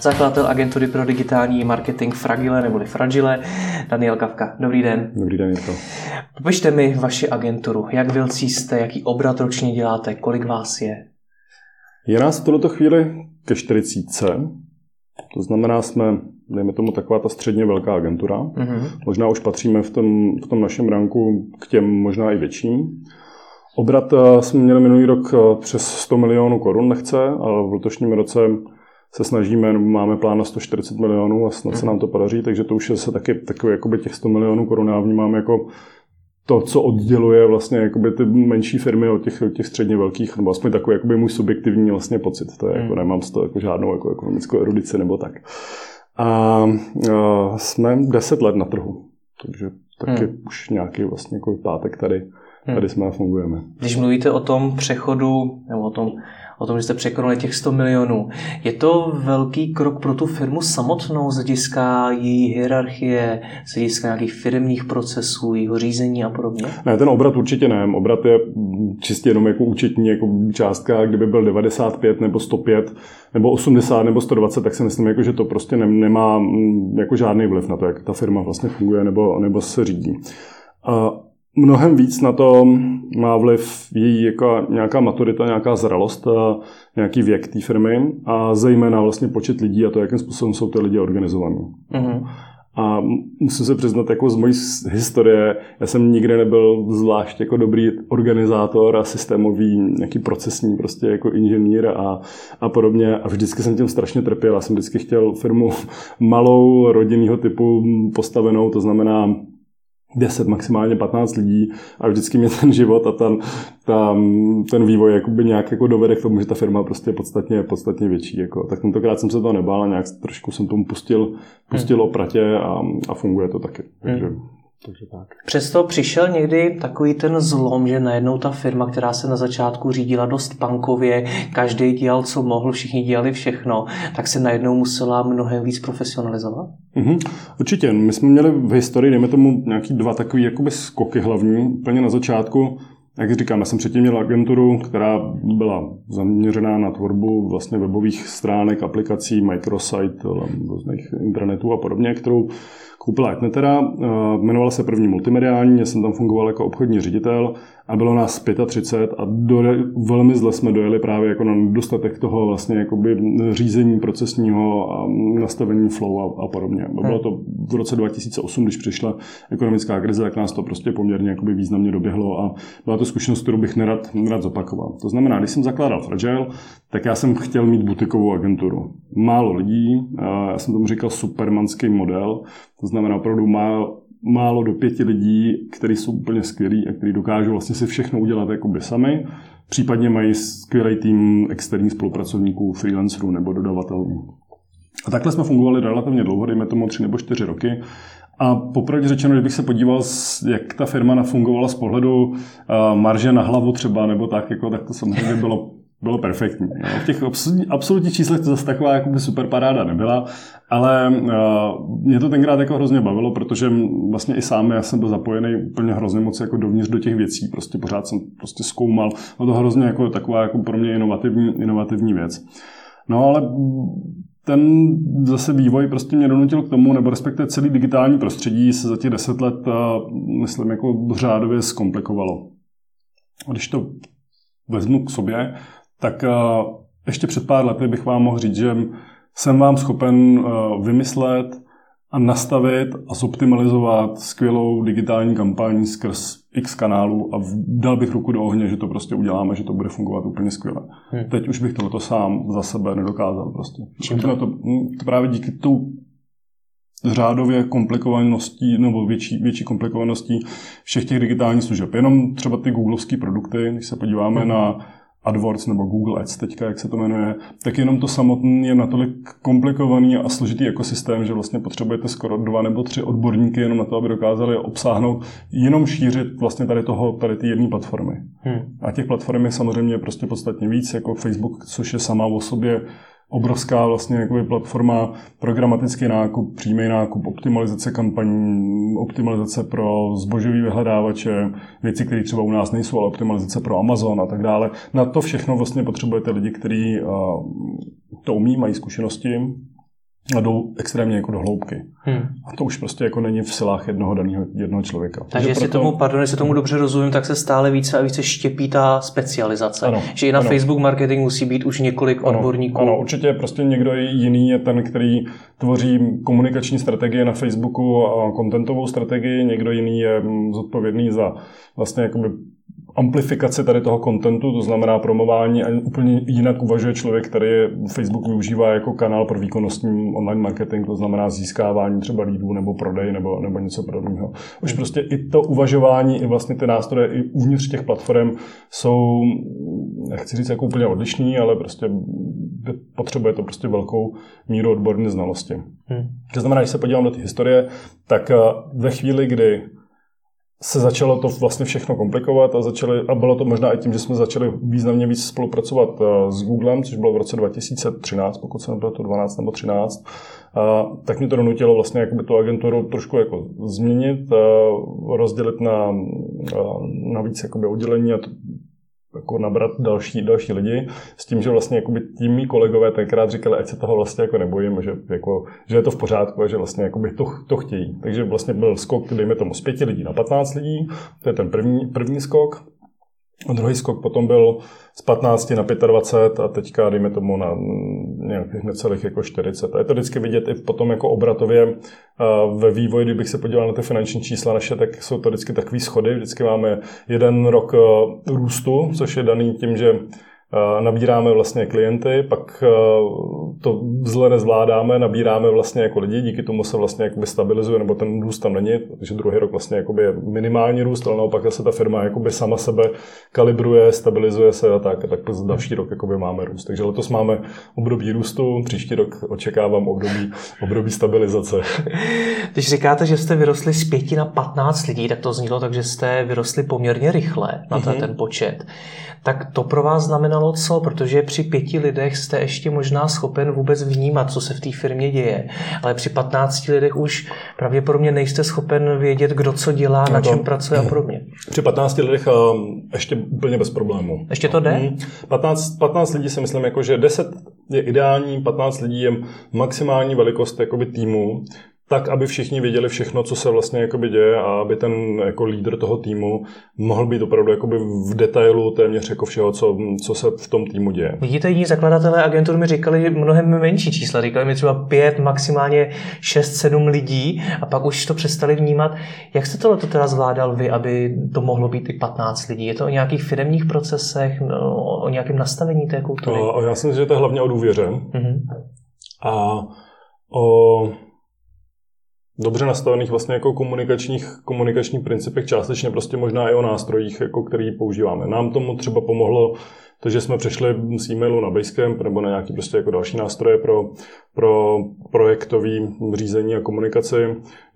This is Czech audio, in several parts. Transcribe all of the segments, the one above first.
Zakladatel agentury pro digitální marketing Fragile neboli Fragile, Daniel Kavka. Dobrý den. Dobrý den, Jirko. Popište mi vaši agenturu. Jak velcí jste, jaký obrat ročně děláte, kolik vás je? Je nás v tuto chvíli ke 40. To znamená, jsme, dejme tomu, taková ta středně velká agentura. Mm-hmm. Možná už patříme v tom, v tom našem ranku k těm možná i větším. Obrat eh, jsme měli minulý rok eh, přes 100 milionů korun nechce, ale v letošním roce se snažíme, máme plán na 140 milionů a snad se nám to podaří, takže to už je se taky takový, jakoby těch 100 milionů korun já vnímám jako to, co odděluje vlastně jakoby ty menší firmy od těch, od těch středně velkých, nebo aspoň takový jakoby můj subjektivní vlastně pocit. To je, jako, hmm. nemám z toho jako žádnou jako ekonomickou erudici nebo tak. A, a jsme 10 let na trhu, takže taky hmm. už nějaký vlastně jako pátek tady, hmm. tady jsme a fungujeme. Když mluvíte o tom přechodu, nebo o tom o tom, že jste překonali těch 100 milionů. Je to velký krok pro tu firmu samotnou z hlediska její hierarchie, z hlediska nějakých firmních procesů, jeho řízení a podobně? Ne, ten obrat určitě ne. Obrat je čistě jenom jako účetní jako částka, kdyby byl 95 nebo 105 nebo 80 nebo 120, tak si myslím, jako, že to prostě nemá mm, jako žádný vliv na to, jak ta firma vlastně funguje nebo, nebo se řídí. Mnohem víc na to má vliv její jako nějaká maturita, nějaká zralost, a nějaký věk té firmy a zejména vlastně počet lidí a to, jakým způsobem jsou ty lidi organizovaní. Mm-hmm. A musím se přiznat, jako z mojí historie, já jsem nikdy nebyl zvlášť jako dobrý organizátor a systémový, nějaký procesní prostě jako inženýr a, a podobně. A vždycky jsem tím strašně trpěl. Já jsem vždycky chtěl firmu malou, rodinného typu postavenou, to znamená 10, maximálně 15 lidí a vždycky mě ten život a ten, tam, ten vývoj jakoby nějak jako dovede k tomu, že ta firma prostě je podstatně, podstatně větší. Jako. Tak tentokrát jsem se to nebál a nějak trošku jsem tomu pustil, pustil hmm. opratě a, a funguje to taky. Takže, hmm. Takže tak. Přesto přišel někdy takový ten zlom, že najednou ta firma, která se na začátku řídila dost pankově, každý dělal, co mohl, všichni dělali všechno, tak se najednou musela mnohem víc profesionalizovat? Mm-hmm. Určitě. My jsme měli v historii, dejme tomu, nějaký dva takové jakoby skoky hlavní. Úplně na začátku jak říkám, já jsem předtím měl agenturu, která byla zaměřená na tvorbu vlastně webových stránek, aplikací, microsite, různých internetů a podobně, kterou koupila Etnetera. Eh, jmenovala se první multimediální, já jsem tam fungoval jako obchodní ředitel a bylo nás 35 a do, velmi zle jsme dojeli právě jako na nedostatek toho vlastně jakoby řízení procesního a nastavení flow a, a podobně. Bylo to v roce 2008, když přišla ekonomická krize, tak nás to prostě poměrně jakoby významně doběhlo a byla to zkušenost, kterou bych nerad, nerad zopakoval. To znamená, když jsem zakládal Fragile, tak já jsem chtěl mít butikovou agenturu. Málo lidí, já jsem tomu říkal supermanský model, to znamená opravdu málo, málo do pěti lidí, kteří jsou úplně skvělí a kteří dokážou vlastně si všechno udělat jakoby sami. Případně mají skvělý tým externích spolupracovníků, freelancerů nebo dodavatelů. A takhle jsme fungovali relativně dlouho, dejme tomu tři nebo čtyři roky. A popravdě řečeno, kdybych se podíval, jak ta firma nafungovala z pohledu marže na hlavu třeba, nebo tak, jako, tak to samozřejmě bylo bylo perfektní. Jo. V těch absolutních číslech to zase taková jakoby super paráda nebyla, ale uh, mě to tenkrát jako hrozně bavilo, protože vlastně i sám já jsem byl zapojený úplně hrozně moc jako dovnitř do těch věcí, prostě pořád jsem prostě zkoumal, no to hrozně jako taková jako pro mě inovativní, inovativní věc. No ale ten zase vývoj prostě mě donutil k tomu, nebo respektive celý digitální prostředí se za těch deset let, uh, myslím, jako řádově zkomplikovalo. Když to vezmu k sobě, tak eh, ještě před pár lety bych vám mohl říct, že jsem vám schopen eh, vymyslet a nastavit a zoptimalizovat skvělou digitální kampaň skrz x kanálů a dal bych ruku do ohně, že to prostě uděláme, že to bude fungovat úplně skvěle. Hmm. Teď už bych tohoto sám za sebe nedokázal prostě. Čím to? To, hm, to právě díky tou řádově komplikovaností nebo větší, větší komplikovaností všech těch digitálních služeb. Jenom třeba ty googlovské produkty, když se podíváme hmm. na AdWords nebo Google Ads teďka, jak se to jmenuje, tak jenom to samotné je natolik komplikovaný a složitý ekosystém, že vlastně potřebujete skoro dva nebo tři odborníky jenom na to, aby dokázali obsáhnout, jenom šířit vlastně tady toho, tady ty jedné platformy. Hmm. A těch platform je samozřejmě prostě podstatně víc, jako Facebook, což je sama o sobě obrovská vlastně jakoby platforma, programatický nákup, přímý nákup, optimalizace kampaní, optimalizace pro zbožový vyhledávače, věci, které třeba u nás nejsou, ale optimalizace pro Amazon a tak dále. Na to všechno vlastně potřebujete lidi, kteří to umí, mají zkušenosti, a jdou extrémně jako do hloubky. Hmm. A to už prostě jako není v silách jednoho daného jednoho člověka. Takže, Takže jestli proto... tomu, pardon, jestli tomu dobře rozumím, tak se stále více a více štěpí ta specializace. Ano, že i na ano. Facebook marketing musí být už několik ano, odborníků. Ano, určitě prostě někdo jiný je ten, který tvoří komunikační strategie na Facebooku a kontentovou strategii, někdo jiný je zodpovědný za vlastně jakoby amplifikaci tady toho kontentu, to znamená promování a úplně jinak uvažuje člověk, který Facebook využívá jako kanál pro výkonnostní online marketing, to znamená získávání třeba lídů nebo prodej nebo, nebo něco podobného. Už prostě i to uvažování, i vlastně ty nástroje i uvnitř těch platform jsou, nechci říct jako úplně odlišný, ale prostě potřebuje to prostě velkou míru odborné znalosti. Hmm. To znamená, když se podívám do té historie, tak eh, ve chvíli, kdy se začalo to vlastně všechno komplikovat a, začali, a bylo to možná i tím, že jsme začali významně víc spolupracovat eh, s Googlem, což bylo v roce 2013, pokud se nebylo to 12 nebo 13, a, tak mě to donutilo vlastně jakoby tu agenturu trošku jako změnit, a rozdělit na, na víc jakoby oddělení a to, jako nabrat další, další lidi s tím, že vlastně jakoby tím mý kolegové tenkrát říkali, ať se toho vlastně jako nebojím, že, jako, že je to v pořádku a že vlastně jakoby to, to chtějí. Takže vlastně byl skok, dejme tomu, z pěti lidí na 15 lidí, to je ten první, první skok. A druhý skok potom byl z 15 na 25 a teďka, dejme tomu, na nějakých necelých jako 40. A je to vždycky vidět i potom jako obratově ve vývoji, kdybych se podíval na ty finanční čísla naše, tak jsou to vždycky takové schody. Vždycky máme jeden rok růstu, což je daný tím, že nabíráme vlastně klienty, pak to zle nezvládáme, nabíráme vlastně jako lidi, díky tomu se vlastně jakoby stabilizuje, nebo ten růst tam není, takže druhý rok vlastně jakoby je minimální růst, ale naopak se ta firma jakoby sama sebe kalibruje, stabilizuje se a tak, a tak další rok jakoby máme růst. Takže letos máme období růstu, příští rok očekávám období, období stabilizace. Když říkáte, že jste vyrostli z 5 na 15 lidí, tak to znělo tak, že jste vyrostli poměrně rychle na ten, mm-hmm. ten počet tak to pro vás znamenalo co? Protože při pěti lidech jste ještě možná schopen vůbec vnímat, co se v té firmě děje. Ale při 15 lidech už pravděpodobně nejste schopen vědět, kdo co dělá, no na čem pracuje a podobně. Při 15 lidech um, ještě úplně bez problému. Ještě to jde? 15, 15 lidí si myslím, jako, že 10 je ideální, 15 lidí je maximální velikost jakoby, týmu tak, aby všichni věděli všechno, co se vlastně jakoby děje a aby ten jako lídr toho týmu mohl být opravdu jakoby v detailu téměř jako všeho, co, co se v tom týmu děje. Vidíte, jiní zakladatelé agentur mi říkali mnohem menší čísla, říkali mi třeba pět, maximálně šest, sedm lidí a pak už to přestali vnímat. Jak jste tohle teda zvládal vy, aby to mohlo být i 15 lidí? Je to o nějakých firmních procesech, no, o nějakém nastavení té kultury? A, já si myslím, že to je hlavně o důvěře. Mm-hmm. A o dobře nastavených vlastně jako komunikačních, komunikačních principech, částečně prostě možná i o nástrojích, jako který používáme. Nám tomu třeba pomohlo to, že jsme přešli z e-mailu na Basecamp nebo na nějaký prostě jako další nástroje pro, pro projektový řízení a komunikaci,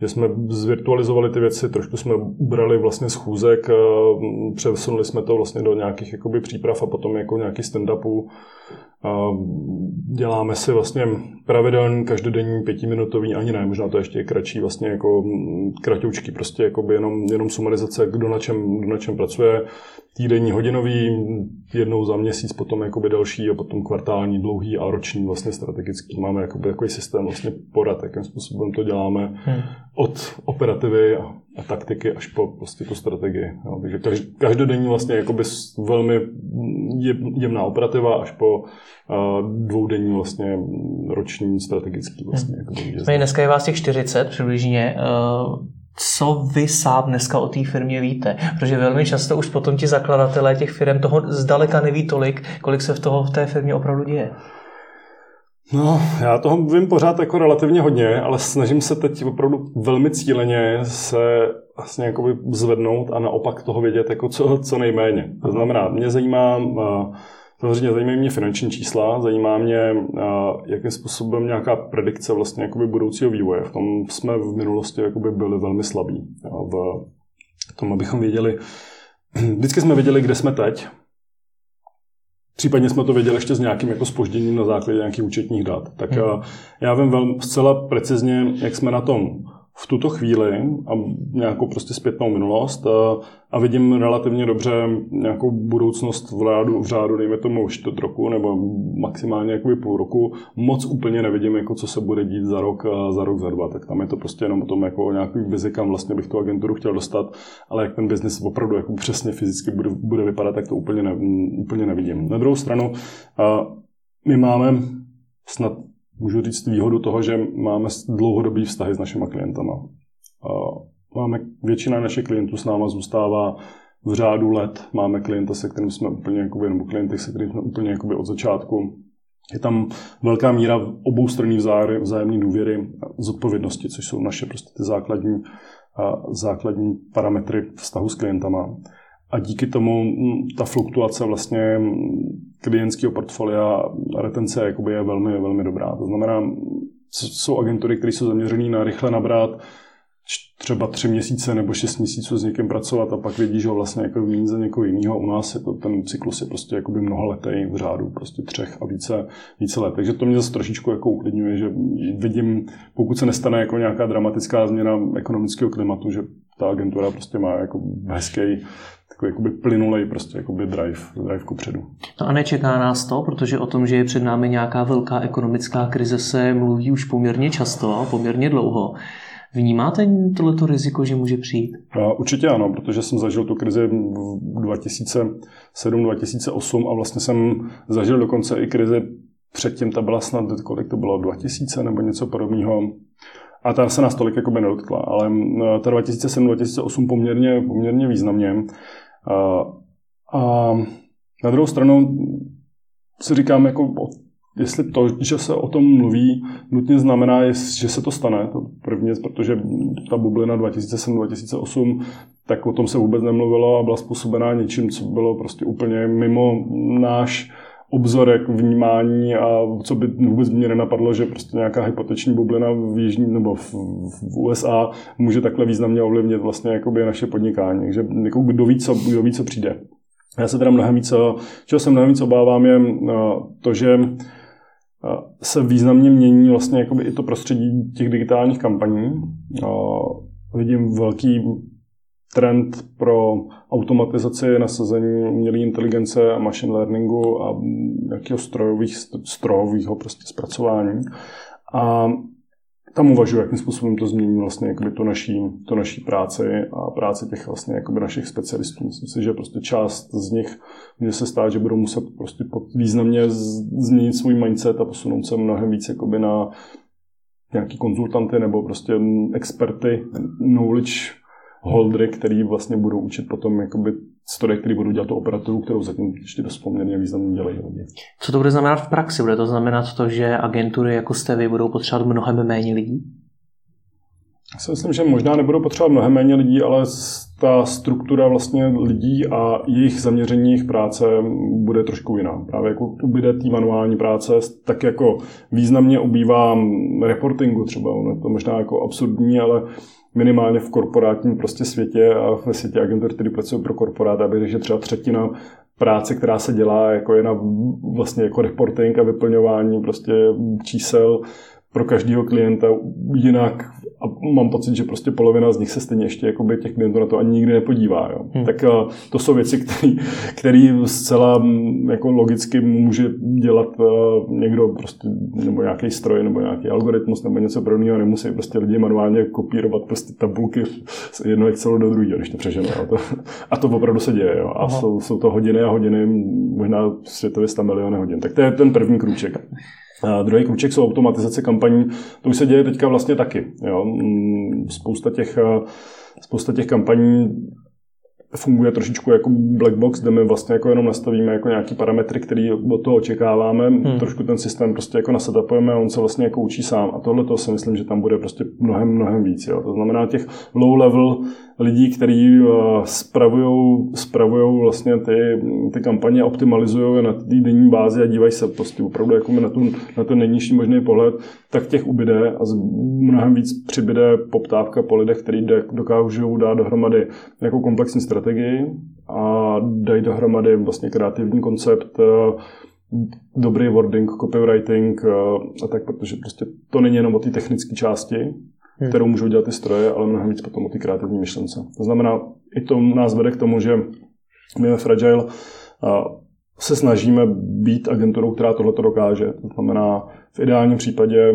že jsme zvirtualizovali ty věci, trošku jsme ubrali vlastně schůzek, přesunuli jsme to vlastně do nějakých jakoby příprav a potom jako nějaký stand-upů Děláme si vlastně pravidelný každodenní pětiminutový, ani ne, možná to ještě je kratší, vlastně jako kratoučky, prostě jako jenom, jenom sumarizace, kdo na čem, kdo na čem pracuje, týdenní hodinový, jednou za měsíc, potom jakoby další a potom kvartální, dlouhý a roční vlastně strategický. Máme jakoby takový systém vlastně porad, jakým způsobem to děláme hmm. od operativy a, a taktiky až po prostě tu strategii. Jo. Takže každodenní vlastně jakoby velmi jemná operativa až po uh, dvoudenní vlastně roční strategický vlastně. Hmm. dneska je vás těch 40 přibližně. Uh co vy sám dneska o té firmě víte. Protože velmi často už potom ti zakladatelé těch firm toho zdaleka neví tolik, kolik se v toho v té firmě opravdu děje. No, já toho vím pořád jako relativně hodně, ale snažím se teď opravdu velmi cíleně se vlastně jakoby zvednout a naopak toho vědět jako co, co nejméně. To znamená, mě zajímá, samozřejmě zajímají mě finanční čísla, zajímá mě, jakým způsobem nějaká predikce vlastně jakoby budoucího vývoje. V tom jsme v minulosti jakoby byli velmi slabí. V tom, abychom věděli, vždycky jsme věděli, kde jsme teď, Případně jsme to věděli ještě s nějakým jako spožděním na základě nějakých účetních dat. Tak hmm. já vím velmi zcela precizně, jak jsme na tom v tuto chvíli a nějakou prostě zpětnou minulost a, a vidím relativně dobře nějakou budoucnost v řádu, v řádu dejme tomu čtvrt roku nebo maximálně jakoby půl roku. Moc úplně nevidím, jako co se bude dít za rok, za rok, za dva. Tak tam je to prostě jenom o tom, jako nějaký vizi, kam vlastně bych tu agenturu chtěl dostat, ale jak ten biznis opravdu jako přesně fyzicky bude, bude vypadat, tak to úplně, ne, úplně nevidím. Na druhou stranu, a my máme snad můžu říct výhodu toho, že máme dlouhodobý vztahy s našimi klientama. Máme, většina našich klientů s náma zůstává v řádu let. Máme klienta, se kterým jsme úplně, jakoby, nebo klienty, se kterým jsme úplně jakoby od začátku. Je tam velká míra oboustranný vzájemné důvěry, zodpovědnosti, což jsou naše prostě ty základní, základní parametry vztahu s klientama a díky tomu mm, ta fluktuace vlastně klientského portfolia retence je velmi, velmi dobrá. To znamená, jsou agentury, které jsou zaměřené na rychle nabrat třeba tři měsíce nebo šest měsíců s někým pracovat a pak vědí, že ho vlastně jako mít za někoho jiného. U nás je to, ten cyklus je prostě jakoby mnohaletý v řádu prostě třech a více, více let. Takže to mě zase trošičku jako uklidňuje, že vidím, pokud se nestane jako nějaká dramatická změna ekonomického klimatu, že ta agentura prostě má jako hezký takový jakoby plynulej prostě jakoby drive, drive kupředu. No a nečeká nás to, protože o tom, že je před námi nějaká velká ekonomická krize se mluví už poměrně často, poměrně dlouho. Vnímáte tohleto riziko, že může přijít? No, určitě ano, protože jsem zažil tu krizi v 2007-2008 a vlastně jsem zažil dokonce i krizi předtím, ta byla snad, kolik to bylo, 2000 nebo něco podobného. A ta se nás tolik jako by nedotkla, ale ta 2007-2008 poměrně, poměrně významně. A, a na druhou stranu si říkám, jako, jestli to, že se o tom mluví, nutně znamená, že se to stane. To první věc, protože ta bublina 2007-2008, tak o tom se vůbec nemluvilo a byla způsobená něčím, co bylo prostě úplně mimo náš obzorek vnímání a co by vůbec mě nenapadlo, že prostě nějaká hypoteční bublina v jižní nebo v, v USA může takhle významně ovlivnit vlastně jakoby naše podnikání. Takže jako kdo ví, co, kdo ví, co přijde. Já se teda mnohem víc, čeho se mnohem víc obávám, je eh, to, že se významně mění vlastně jakoby i to prostředí těch digitálních kampaní. Vidím velký trend pro automatizaci, nasazení umělé inteligence a machine learningu a nějakého strojového prostě zpracování. A tam uvažuji, jakým způsobem to změní vlastně jakoby to naší, to naší práci a práci těch vlastně jakoby našich specialistů. Myslím si, že prostě část z nich může se stát, že budou muset prostě významně změnit svůj mindset a posunout se mnohem víc jakoby na nějaký konzultanty nebo prostě experty, knowledge holdry, který vlastně budou učit potom jakoby stroje, který budou dělat tu operaturu, kterou zatím ještě dost poměrně významně dělají lidi. Co to bude znamenat v praxi? Bude to znamenat to, že agentury jako jste vy budou potřebovat mnohem méně lidí? Já si myslím, že možná nebudou potřebovat mnohem méně lidí, ale ta struktura vlastně lidí a jejich zaměření, jejich práce bude trošku jiná. Právě jako ubyde té manuální práce, tak jako významně ubývá reportingu třeba. Ono je to možná jako absurdní, ale minimálně v korporátním prostě světě a ve světě agentur, který pracují pro korporát, aby že třeba třetina práce, která se dělá, jako je na vlastně jako reporting a vyplňování prostě čísel pro každého klienta jinak a mám pocit, že prostě polovina z nich se stejně ještě jakoby těch klientů na to ani nikdy nepodívá. Jo. Hmm. Tak uh, to jsou věci, které zcela mm, jako logicky může dělat uh, někdo prostě, nebo nějaký stroj, nebo nějaký algoritmus, nebo něco podobného, nemusí prostě lidi manuálně kopírovat prostě tabulky z jednoho Excelu do druhého, když to přeženu. A to, a to opravdu se děje. Jo. A jsou, jsou, to hodiny a hodiny, možná světově 100 miliony hodin. Tak to je ten první krůček. A druhý kruček jsou automatizace kampaní. To už se děje teďka vlastně taky. Jo. Mm, spousta těch, spousta těch kampaní funguje trošičku jako black box, kde my vlastně jako jenom nastavíme jako nějaký parametry, který od toho očekáváme. Hmm. Trošku ten systém prostě jako nasetupujeme a on se vlastně jako učí sám. A tohle to si myslím, že tam bude prostě mnohem, mnohem víc. Jo. To znamená těch low level lidí, kteří uh, spravujou, spravujou vlastně ty, ty kampaně, optimalizují na té denní bázi a dívají se prostě opravdu jako na, tu, na ten nejnižší možný pohled, tak těch ubyde a mnohem víc přibyde poptávka po lidech, kteří dokážou dát dohromady jako komplexní strategii a dají dohromady vlastně kreativní koncept, uh, dobrý wording, copywriting uh, a tak, protože prostě to není jenom o té technické části, hmm. kterou můžou dělat ty stroje, ale mnohem víc potom o ty kreativní myšlence. To znamená, i to nás vede k tomu, že my ve Fragile se snažíme být agenturou, která tohle dokáže. To znamená, v ideálním případě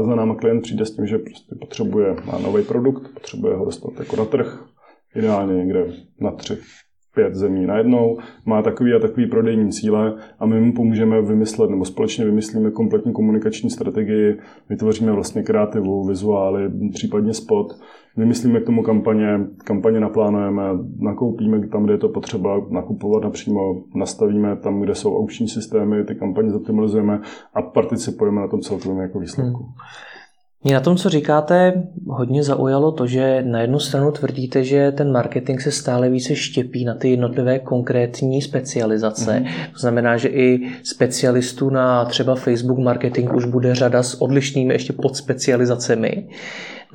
za náma klient přijde s tím, že prostě potřebuje nový produkt, potřebuje ho dostat jako na trh, ideálně někde na tři, pět zemí najednou, má takový a takový prodejní cíle a my mu pomůžeme vymyslet, nebo společně vymyslíme kompletní komunikační strategii, vytvoříme vlastně kreativu, vizuály, případně spot, vymyslíme k tomu kampaně, kampaně naplánujeme, nakoupíme tam, kde je to potřeba nakupovat napřímo, nastavíme tam, kde jsou aukční systémy, ty kampaně zoptimalizujeme a participujeme na tom celkovém jako výsledku. Hmm. Mě na tom, co říkáte, hodně zaujalo to, že na jednu stranu tvrdíte, že ten marketing se stále více štěpí na ty jednotlivé konkrétní specializace. Mm-hmm. To znamená, že i specialistů na třeba Facebook marketing už bude řada s odlišnými ještě podspecializacemi.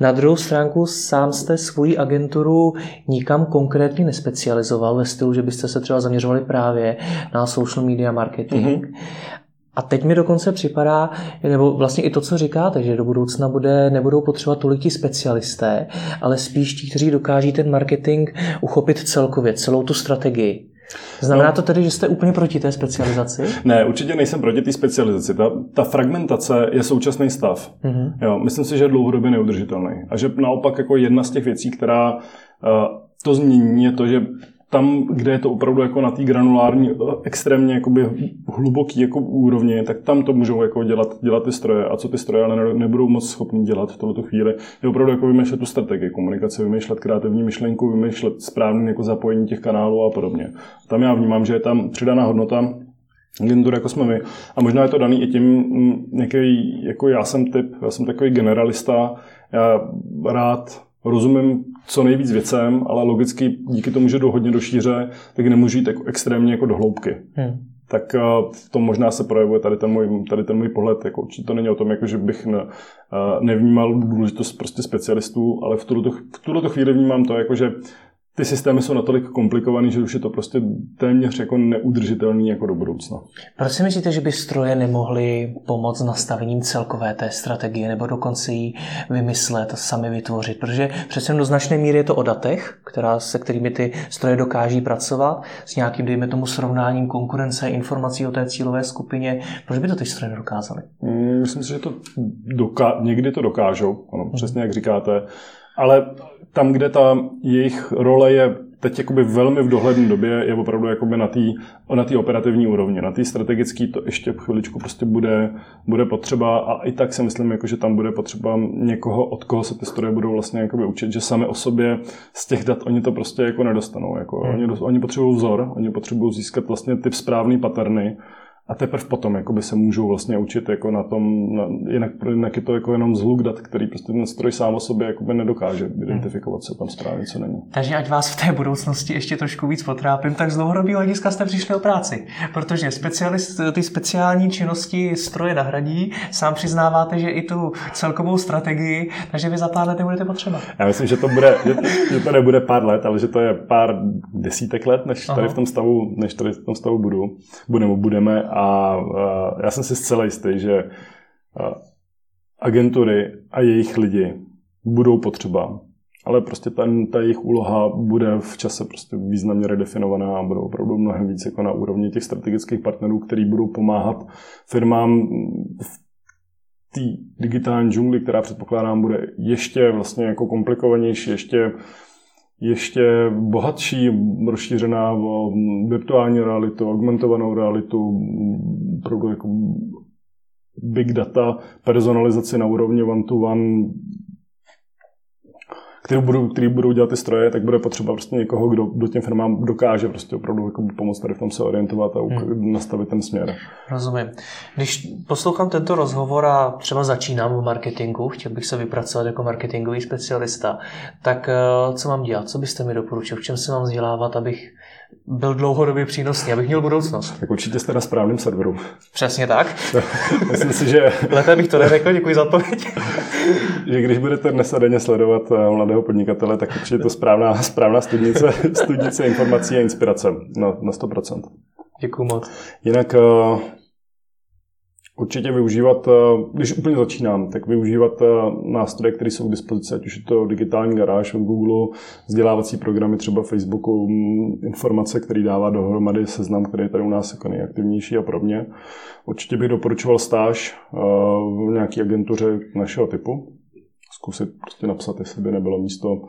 Na druhou stránku sám jste svoji agenturu nikam konkrétně nespecializoval ve stylu, že byste se třeba zaměřovali právě na social media marketing. Mm-hmm. A teď mi dokonce připadá, nebo vlastně i to, co říkáte, že do budoucna bude, nebudou potřebovat tolik ti specialisté, ale spíš ti, kteří dokáží ten marketing uchopit celkově, celou tu strategii. Znamená no, to tedy, že jste úplně proti té specializaci? Ne, určitě nejsem proti té specializaci. Ta, ta fragmentace je současný stav. Mm-hmm. Jo, myslím si, že je dlouhodobě neudržitelný. A že naopak jako jedna z těch věcí, která uh, to změní, je to, že tam, kde je to opravdu jako na té granulární, extrémně jakoby hluboký jako úrovni, tak tam to můžou jako dělat, dělat ty stroje. A co ty stroje ale nebudou moc schopni dělat v tuto chvíli, je opravdu jako vymýšlet tu strategii komunikace, vymýšlet kreativní myšlenku, vymýšlet správný jako zapojení těch kanálů a podobně. Tam já vnímám, že je tam přidaná hodnota agentur, jako jsme my. A možná je to daný i tím, mm, nějaký, jako já jsem typ, já jsem takový generalista, já rád rozumím co nejvíc věcem, ale logicky díky tomu, že jdu hodně do šíře, tak nemůžu jít jako extrémně jako do hloubky. Hmm. Tak uh, to možná se projevuje tady ten můj, tady ten můj pohled. Jako určitě to není o tom, jako, že bych ne, uh, nevnímal důležitost prostě specialistů, ale v tuto, v tuto chvíli vnímám to, jako, že ty systémy jsou natolik komplikované, že už je to prostě téměř jako neudržitelný jako do budoucna. Proč si myslíte, že by stroje nemohly pomoct nastavením celkové té strategie nebo dokonce ji vymyslet a sami vytvořit? Protože přece do značné míry je to o datech, která, se kterými ty stroje dokáží pracovat, s nějakým, dejme tomu, srovnáním konkurence, informací o té cílové skupině. Proč by to ty stroje nedokázaly? Mm, myslím si, že to doká- někdy to dokážou, ano, hmm. přesně jak říkáte. Ale tam, kde ta jejich role je teď jakoby velmi v dohledné době, je opravdu jakoby na té na tý operativní úrovni. Na té strategické to ještě chviličku prostě bude, bude potřeba a i tak si myslím, jako, že tam bude potřeba někoho, od koho se ty stroje budou vlastně jakoby učit, že sami o sobě z těch dat oni to prostě jako nedostanou. Jako, hmm. oni, oni potřebují vzor, oni potřebují získat vlastně ty správné paterny, a teprve potom jakoby se můžou vlastně učit jako na tom, na, jinak, jinak je to jako jenom zhluk dat, který prostě ten stroj sám o sobě jakoby nedokáže identifikovat, co tam správně, co není. Takže ať vás v té budoucnosti ještě trošku víc potrápím, tak z dlouhodobého hlediska jste přišli o práci, protože specialist, ty speciální činnosti stroje nahradí, sám přiznáváte, že i tu celkovou strategii, takže vy za pár let nebudete potřeba. Já myslím, že to, bude, že, že to nebude pár let, ale že to je pár desítek let, než tady v tom stavu, než tady v tom stavu budu, budeme, budeme a já jsem si zcela jistý, že agentury a jejich lidi budou potřeba, ale prostě ten, ta jejich úloha bude v čase prostě významně redefinovaná a budou opravdu mnohem víc jako na úrovni těch strategických partnerů, který budou pomáhat firmám v té digitální džungli, která předpokládám bude ještě vlastně jako komplikovanější, ještě ještě bohatší, rozšířená virtuální realitu, augmentovanou realitu, opravdu jako big data, personalizaci na úrovni one-to-one, který budou, který budou dělat ty stroje, tak bude potřeba prostě někoho, kdo do těm firmám dokáže prostě opravdu jako pomoct tady v tom se orientovat a hmm. nastavit ten směr. Rozumím. Když poslouchám tento rozhovor a třeba začínám v marketingu, chtěl bych se vypracovat jako marketingový specialista, tak eh, co mám dělat? Co byste mi doporučil? V čem se mám vzdělávat, abych byl dlouhodobě přínosný, abych měl budoucnost. Tak určitě jste na správném serveru. Přesně tak. Myslím si, že... Lépe bych to neřekl, děkuji za odpověď. že když budete dnes a denně sledovat eh, mladého podnikatele, tak určitě je to správná, správná studnice, studnice informací a inspirace na, na 100%. Děkuji moc. Jinak eh, Určitě využívat, eh, když úplně začínám, tak využívat nástroje, které jsou k dispozici, ať už je to digitální garáž od Google, vzdělávací programy třeba Facebooku, mm, informace, které dává dohromady seznam, který je tady u nás jako nejaktivnější a podobně. Určitě bych doporučoval stáž v nějaké agentuře našeho typu. Zkusit prostě napsat, jestli by nebylo místo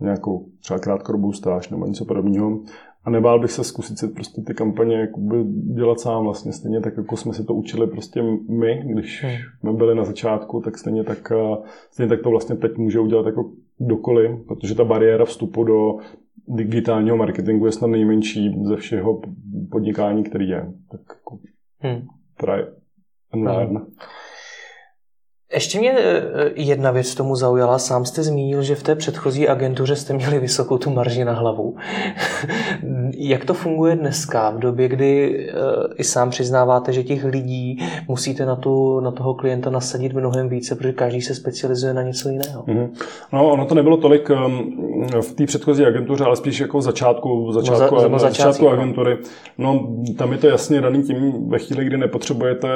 nějakou třeba krátkodobou stáž nebo něco podobného. A nebál bych se zkusit si prostě ty kampaně jakoby dělat sám vlastně stejně tak, jako jsme si to učili prostě my, když hmm. jsme byli na začátku, tak stejně tak, stejně tak to vlastně teď může udělat jako kdokoliv, protože ta bariéra vstupu do digitálního marketingu je snad nejmenší ze všeho podnikání, který je. Tak jako, hmm. try and learn. Ještě mě e, jedna věc tomu zaujala. Sám jste zmínil, že v té předchozí agentuře jste měli vysokou tu marži na hlavu. Jak to funguje dneska, v době, kdy e, i sám přiznáváte, že těch lidí musíte na, tu, na toho klienta nasadit mnohem více, protože každý se specializuje na něco jiného? Mm-hmm. No, ono to nebylo tolik um, v té předchozí agentuře, ale spíš jako v začátku, v začátku, no, za, za začátku agentury. No, tam je to jasně daný tím, ve chvíli, kdy nepotřebujete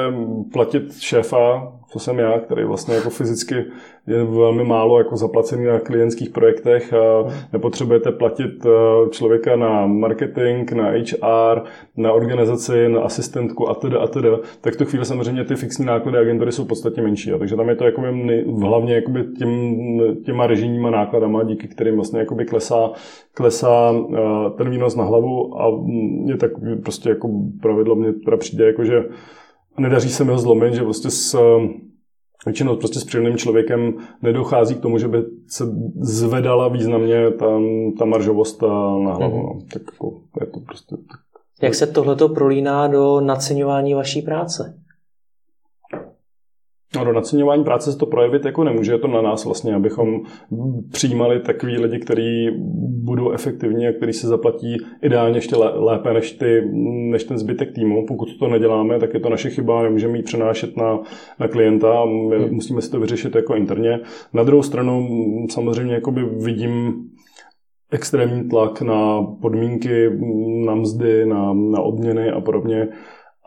platit šéfa, co jsem já, který vlastně jako fyzicky je velmi málo jako zaplacený na klientských projektech nepotřebujete platit eh, člověka na marketing, na HR, na organizaci, na asistentku a teda a teda, tak v tu chvíli samozřejmě ty fixní náklady agentury jsou podstatně menší. A takže tam je to jako hlavně jakoby tím, těma režijníma nákladama, díky kterým vlastně jakoby klesá, klesá eh, ten výnos na hlavu a je tak prostě jako pravidlo mě teda přijde jako, že nedaří se mi ho zlomit, že prostě s většinou prostě s příjemným člověkem nedochází k tomu, že by se zvedala významně ta, ta maržovost na hlavu. Mm-hmm. No. Tak jako, je to prostě tak. Jak se tohleto prolíná do naceňování vaší práce? No, do naceňování práce se to projevit jako nemůže, je to na nás vlastně, abychom přijímali takový lidi, kteří budou efektivní a kteří se zaplatí ideálně ještě lépe než, ty, než ten zbytek týmu. Pokud to neděláme, tak je to naše chyba, nemůžeme ji přenášet na, na klienta, my hmm. musíme si to vyřešit jako interně. Na druhou stranu samozřejmě jakoby vidím extrémní tlak na podmínky, na mzdy, na, na odměny a podobně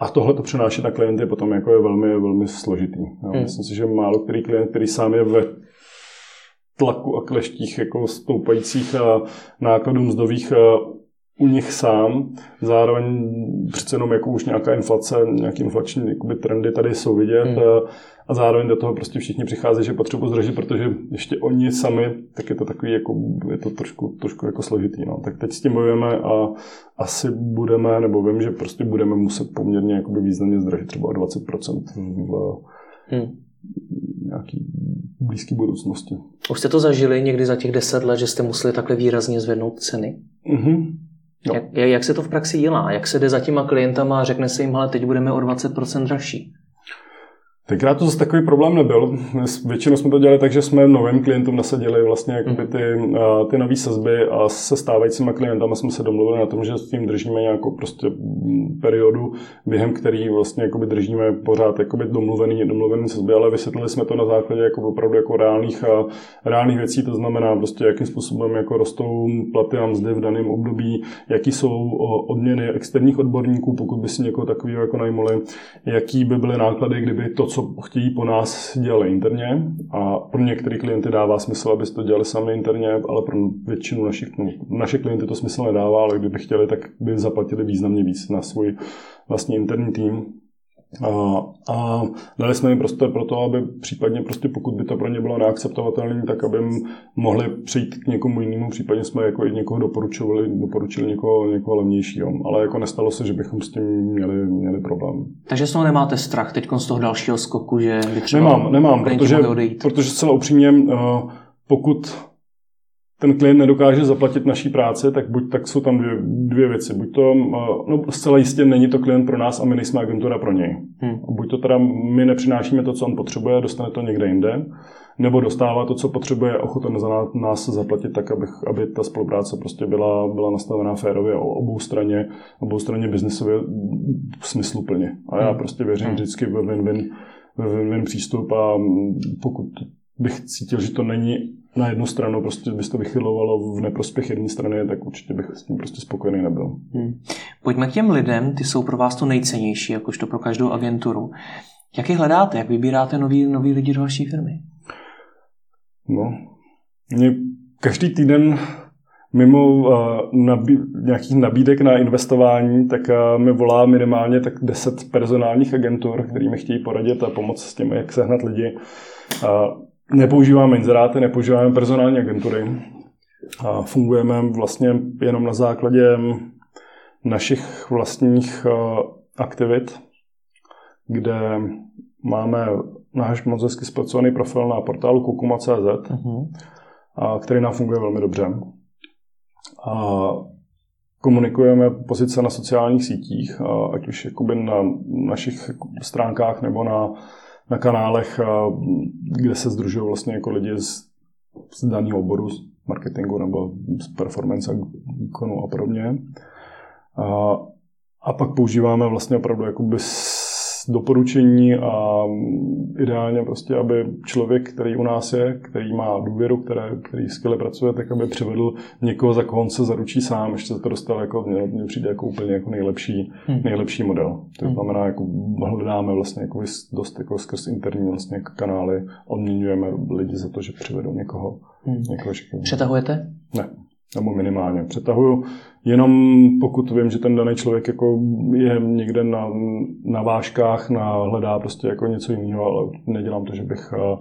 a tohle to přenášet na klienty potom jako je velmi, velmi složitý. Jo. Hmm. Myslím si, že málo který klient, který sám je ve tlaku a kleštích jako stoupajících nákladů mzdových u nich sám. Zároveň přece jenom jako už nějaká inflace, nějaké inflační jakoby, trendy tady jsou vidět. Hmm a zároveň do toho prostě všichni přichází, že potřebuji zdražit, protože ještě oni sami, tak je to takový, jako, je to trošku, trošku jako složitý. No. Tak teď s tím bojujeme a asi budeme, nebo vím, že prostě budeme muset poměrně jakoby významně zdražit třeba o 20% v hmm. nějaký blízké budoucnosti. Už jste to zažili někdy za těch deset let, že jste museli takhle výrazně zvednout ceny? Mm-hmm. No. Jak, jak se to v praxi dělá? Jak se jde za těma klientama a řekne se jim, ale teď budeme o 20% dražší? Tenkrát to zase takový problém nebyl. Většinou jsme to dělali tak, že jsme novým klientům nasadili vlastně jakoby ty, ty nové sazby a se stávajícíma klientama jsme se domluvili na tom, že s tím držíme nějakou prostě periodu, během který vlastně jakoby držíme pořád jakoby domluvený, domluvený sazby, ale vysvětlili jsme to na základě jako opravdu jako reálných, a, reálných věcí, to znamená prostě jakým způsobem jako rostou platy a mzdy v daném období, jaký jsou odměny externích odborníků, pokud by si někoho takového jako najmuli, jaký by byly náklady, kdyby to, co co chtějí po nás, dělali interně a pro některé klienty dává smysl, aby to dělali sami interně, ale pro většinu našich, no, naše klienty to smysl nedává, ale kdyby chtěli, tak by zaplatili významně víc na svůj vlastní interní tým. A, a dali jsme jim prostor pro to, aby případně prostě pokud by to pro ně bylo neakceptovatelné, tak aby mohli přijít k někomu jinému, případně jsme jako i někoho doporučovali, doporučili někoho, někoho levnějšího. Ale jako nestalo se, že bychom s tím měli, měli problém. Takže z toho nemáte strach teď z toho dalšího skoku, že by třeba Nemám, nemám, protože, protože celá upřímně, eh, pokud ten klient nedokáže zaplatit naší práci, tak buď tak jsou tam dvě, dvě věci. Buď to, no zcela jistě není to klient pro nás a my nejsme agentura pro něj. Hmm. Buď to teda my nepřinášíme to, co on potřebuje, dostane to někde jinde, nebo dostává to, co potřebuje, ochoten za nás zaplatit tak, aby, aby ta spolupráce prostě byla, byla nastavená férově o obou straně, obou straně biznisově smysluplně. A já hmm. prostě věřím hmm. vždycky ve win-win, win-win přístup a pokud bych cítil, že to není na jednu stranu, prostě by to vychylovalo v neprospěch jedné strany, tak určitě bych s tím prostě spokojený nebyl. Hmm. Pojďme k těm lidem, ty jsou pro vás to nejcennější, jakožto pro každou agenturu. Jak je hledáte, jak vybíráte nový, nový lidi do vaší firmy? No, mě každý týden mimo uh, nabí, nějakých nabídek na investování, tak uh, mi volá minimálně tak 10 personálních agentur, kterými chtějí poradit a pomoct s tím, jak sehnat lidi. Uh, nepoužíváme inzeráty, nepoužíváme personální agentury. A fungujeme vlastně jenom na základě našich vlastních aktivit, kde máme náš moc hezky zpracovaný profil na portálu kukuma.cz, uh-huh. který nám funguje velmi dobře. A komunikujeme pozice na sociálních sítích, ať už jakoby na našich stránkách nebo na, na kanálech, kde se združují vlastně jako lidi z, z daného oboru, z marketingu nebo z performance a výkonu a podobně. A, a pak používáme vlastně opravdu jakoby doporučení a ideálně prostě, aby člověk, který u nás je, který má důvěru, které, který skvěle pracuje, tak aby přivedl někoho, za koho on se zaručí sám, ještě se to dostal jako, mně, mně přijde jako úplně jako nejlepší, hmm. nejlepší model. To hmm. znamená, jako hledáme vlastně jako dost jako skrz interní vlastně kanály, odměňujeme lidi za to, že přivedou někoho. Hmm. někoho Přetahujete? Ne nebo minimálně přetahuju. Jenom pokud vím, že ten daný člověk jako je někde na, na vážkách, na, hledá prostě jako něco jiného, ale nedělám to, že bych eh,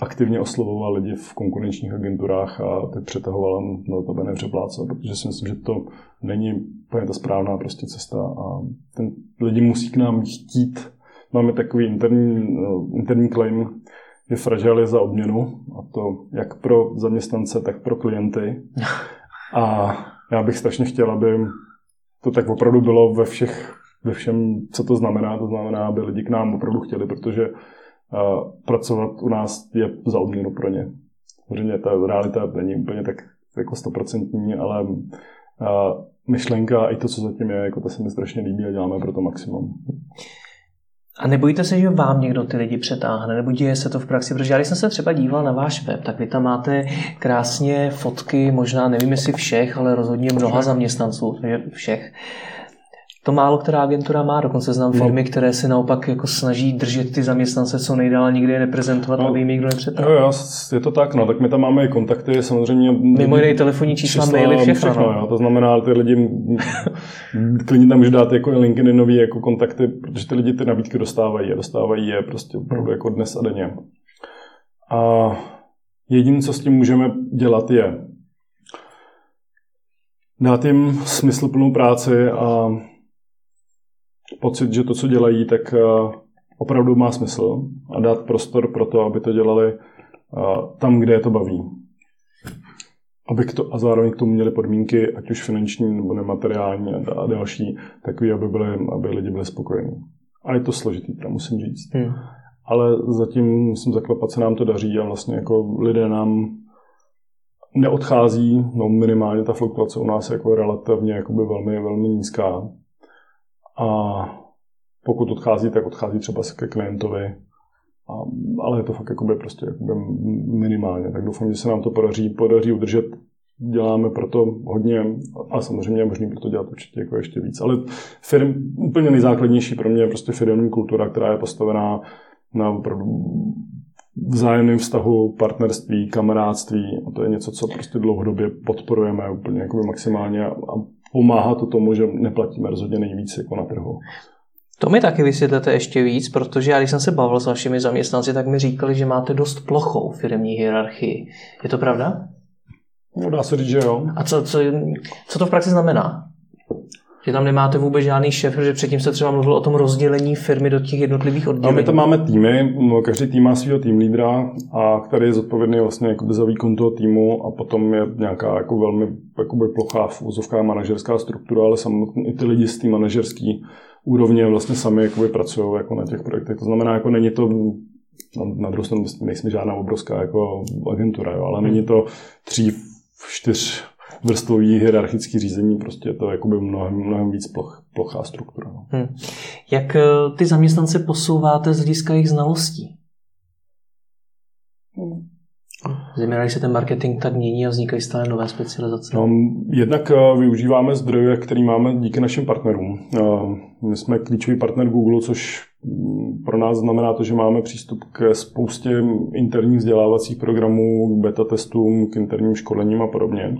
aktivně oslovoval lidi v konkurenčních agenturách a teď přetahoval na to nepřeplácel, protože si myslím, že to není úplně ta správná prostě cesta a ten lidi musí k nám chtít. Máme takový interní, eh, interní claim, je fragile za odměnu, a to jak pro zaměstnance, tak pro klienty. A já bych strašně chtěl, aby to tak opravdu bylo ve všech, ve všem, co to znamená. To znamená, aby lidi k nám opravdu chtěli, protože uh, pracovat u nás je za odměnu pro ně. Samozřejmě ta realita není úplně tak jako stoprocentní, ale uh, myšlenka i to, co zatím je, jako to se mi strašně líbí a děláme pro to maximum. A nebojíte se, že vám někdo ty lidi přetáhne, nebo děje se to v praxi? Protože já když jsem se třeba díval na váš web, tak vy tam máte krásně fotky, možná nevím jestli všech, ale rozhodně mnoha zaměstnanců, všech to málo která agentura má, dokonce znám no. firmy, které se naopak jako snaží držet ty zaměstnance co nejdál, nikdy je neprezentovat, no, aby jim nikdo nepřetáhl. Jo, je to tak, no, tak my tam máme i kontakty, samozřejmě. Mimo jiné telefonní čísla, čísla maily, všechno. všechno no. jo, to znamená, ty lidi, klidně tam může dát jako LinkedInový jako kontakty, protože ty lidi ty nabídky dostávají a dostávají je prostě opravdu jako dnes a denně. A jediné, co s tím můžeme dělat, je dát jim smysluplnou práci a pocit, že to, co dělají, tak eh, opravdu má smysl a dát prostor pro to, aby to dělali eh, tam, kde je to baví. Aby k to, a zároveň k tomu měli podmínky, ať už finanční nebo nemateriální a další, takový, aby, byli, aby lidi byli spokojení. A je to složitý, teda musím říct. Hmm. Ale zatím, musím zaklepat, se nám to daří a vlastně jako lidé nám neodchází, no minimálně ta fluktuace u nás je jako relativně jakoby velmi, velmi nízká. A pokud odchází, tak odchází třeba ke klientovi. A, ale je to fakt jakoby prostě jakoby minimálně. Tak doufám, že se nám to podaří, podaří udržet. Děláme proto hodně a samozřejmě je možný proto dělat určitě jako ještě víc. Ale firm, úplně nejzákladnější pro mě je prostě firmní kultura, která je postavená na opravdu vzájemném vztahu, partnerství, kamarádství a to je něco, co prostě dlouhodobě podporujeme úplně jakoby maximálně a pomáhá to tomu, že neplatíme rozhodně nejvíc jako na trhu. To mi taky vysvětlete ještě víc, protože já když jsem se bavil s vašimi zaměstnanci, tak mi říkali, že máte dost plochou firmní hierarchii. Je to pravda? No, dá se říct, že jo. A co, co, co to v praxi znamená? Že tam nemáte vůbec žádný šéf, že předtím se třeba mluvil o tom rozdělení firmy do těch jednotlivých oddělení. A my tam máme týmy, no, každý tým má svého tým lídra, a který je zodpovědný vlastně jakoby za výkon toho týmu a potom je nějaká jako velmi jakoby plochá vozovká manažerská struktura, ale samotně i ty lidi z té manažerské úrovně vlastně sami jakoby pracují jako na těch projektech. To znamená, jako není to na druhou stranu nejsme žádná obrovská jako agentura, jo, ale není to tří, čtyř vrstvový hierarchický řízení, prostě je to jakoby mnohem, mnohem víc ploch, plochá struktura. No. Hmm. Jak eh, ty zaměstnance posouváte z hlediska jejich znalostí? Hmm. Zejména, když se ten marketing tak mění a vznikají stále nové specializace. No, jednak eh, využíváme zdroje, které máme díky našim partnerům. Eh, my jsme klíčový partner Google, což mm, pro nás znamená to, že máme přístup k spoustě interních vzdělávacích programů, k beta testům, k interním školením a podobně.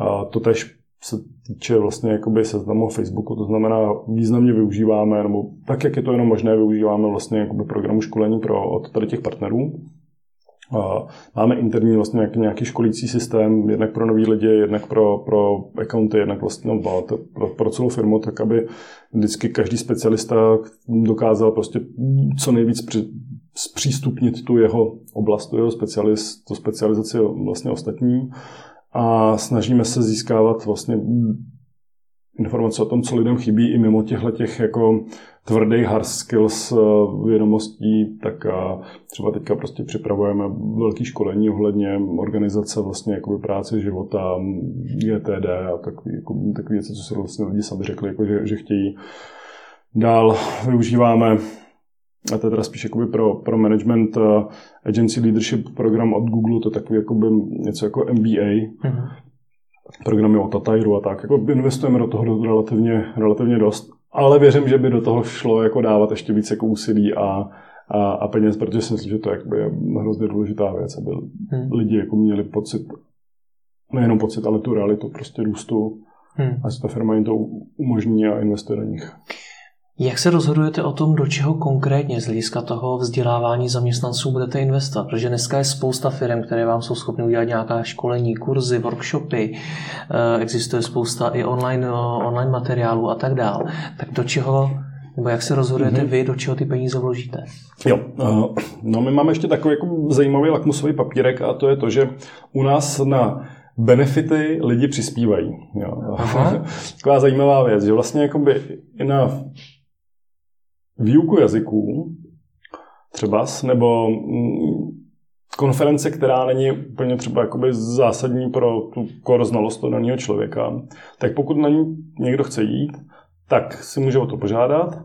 A to tež se týče vlastně jakoby seznamu Facebooku, to znamená významně využíváme, nebo tak, jak je to jenom možné, využíváme vlastně jakoby programu školení pro, od tady těch partnerů. A máme interní vlastně nějaký, nějaký školící systém, jednak pro nový lidi, jednak pro, pro accounty, jednak vlastně no, pro, pro celou firmu, tak aby vždycky každý specialista dokázal prostě co nejvíc při, zpřístupnit tu jeho oblast, tu jeho specializ, tu specializaci vlastně ostatním a snažíme se získávat vlastně informace o tom, co lidem chybí i mimo těchto těch jako tvrdých hard skills eh, vědomostí, tak a třeba teďka prostě připravujeme velké školení ohledně organizace vlastně jako práce života, GTD a takové jako, takový věci, co se vlastně lidi sami řekli, jako, že, že chtějí. Dál využíváme a to je teda spíš jakoby pro, pro management uh, agency leadership program od Google, to je takový jakoby něco jako MBA, mm-hmm. programy od Tatairu a tak. Jako investujeme do toho relativně, relativně dost, ale věřím, že by do toho šlo jako dávat ještě víc jako úsilí a, a, a peněz, protože si myslím, že to je hrozně důležitá věc, aby hmm. lidi jako měli pocit, nejenom pocit, ale tu realitu prostě růstu hmm. a ta firma jim to umožní a investuje do nich. Jak se rozhodujete o tom, do čeho konkrétně z hlediska toho vzdělávání zaměstnanců budete investovat? Protože dneska je spousta firm, které vám jsou schopny udělat nějaká školení, kurzy, workshopy, eh, existuje spousta i online, eh, online materiálů a tak dále. Tak do čeho nebo jak se rozhodujete mm-hmm. vy, do čeho ty peníze vložíte? Jo, uh, no my máme ještě takový jako zajímavý lakmusový papírek a to je to, že u nás na benefity lidi přispívají. Jo. Taková zajímavá věc, že vlastně jakoby i na výuku jazyků, třeba, nebo mm, konference, která není úplně třeba jakoby zásadní pro tu core znalost daného člověka, tak pokud na ní někdo chce jít, tak si může o to požádat.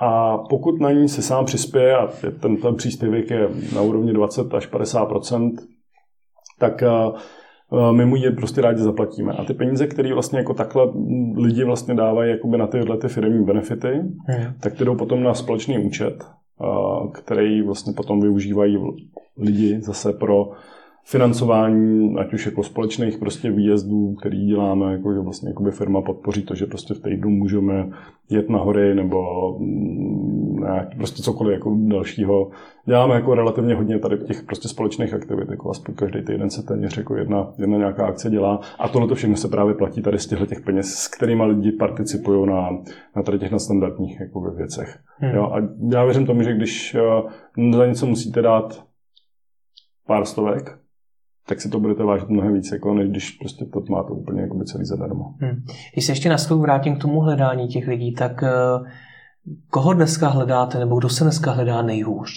A pokud na ní si sám přispěje a ten, ten příspěvek je na úrovni 20 až 50% tak Eh, my mu je prostě rádi zaplatíme. A ty peníze, které vlastně jako takhle lidi vlastně dávají jakoby na tyhle ty firmní benefity, hmm. tak ty jdou potom na společný účet, eh, který vlastně potom využívají lidi zase pro financování, ať už jako společných prostě výjezdů, který děláme, jako že vlastně jakoby firma podpoří to, že prostě v týdnu můžeme jet na hory nebo mm, nějak, prostě cokoliv jako dalšího. Děláme jako relativně hodně tady těch prostě společných aktivit, jako aspoň každý týden se téměř jako jedna, jedna nějaká akce dělá a tohle to všechno se právě platí tady z těchto těch peněz, s kterými lidi participují na, na tady těch nadstandardních jako věcech. Hmm. Jo, a já věřím tomu, že když uh, za něco musíte dát pár stovek, tak si to budete vážit mnohem víc, jako než když prostě to máte úplně jako celý zadarmo. Hmm. Když se ještě na chvíli vrátím k tomu hledání těch lidí, tak eh, koho dneska hledáte, nebo kdo se dneska hledá nejhůř?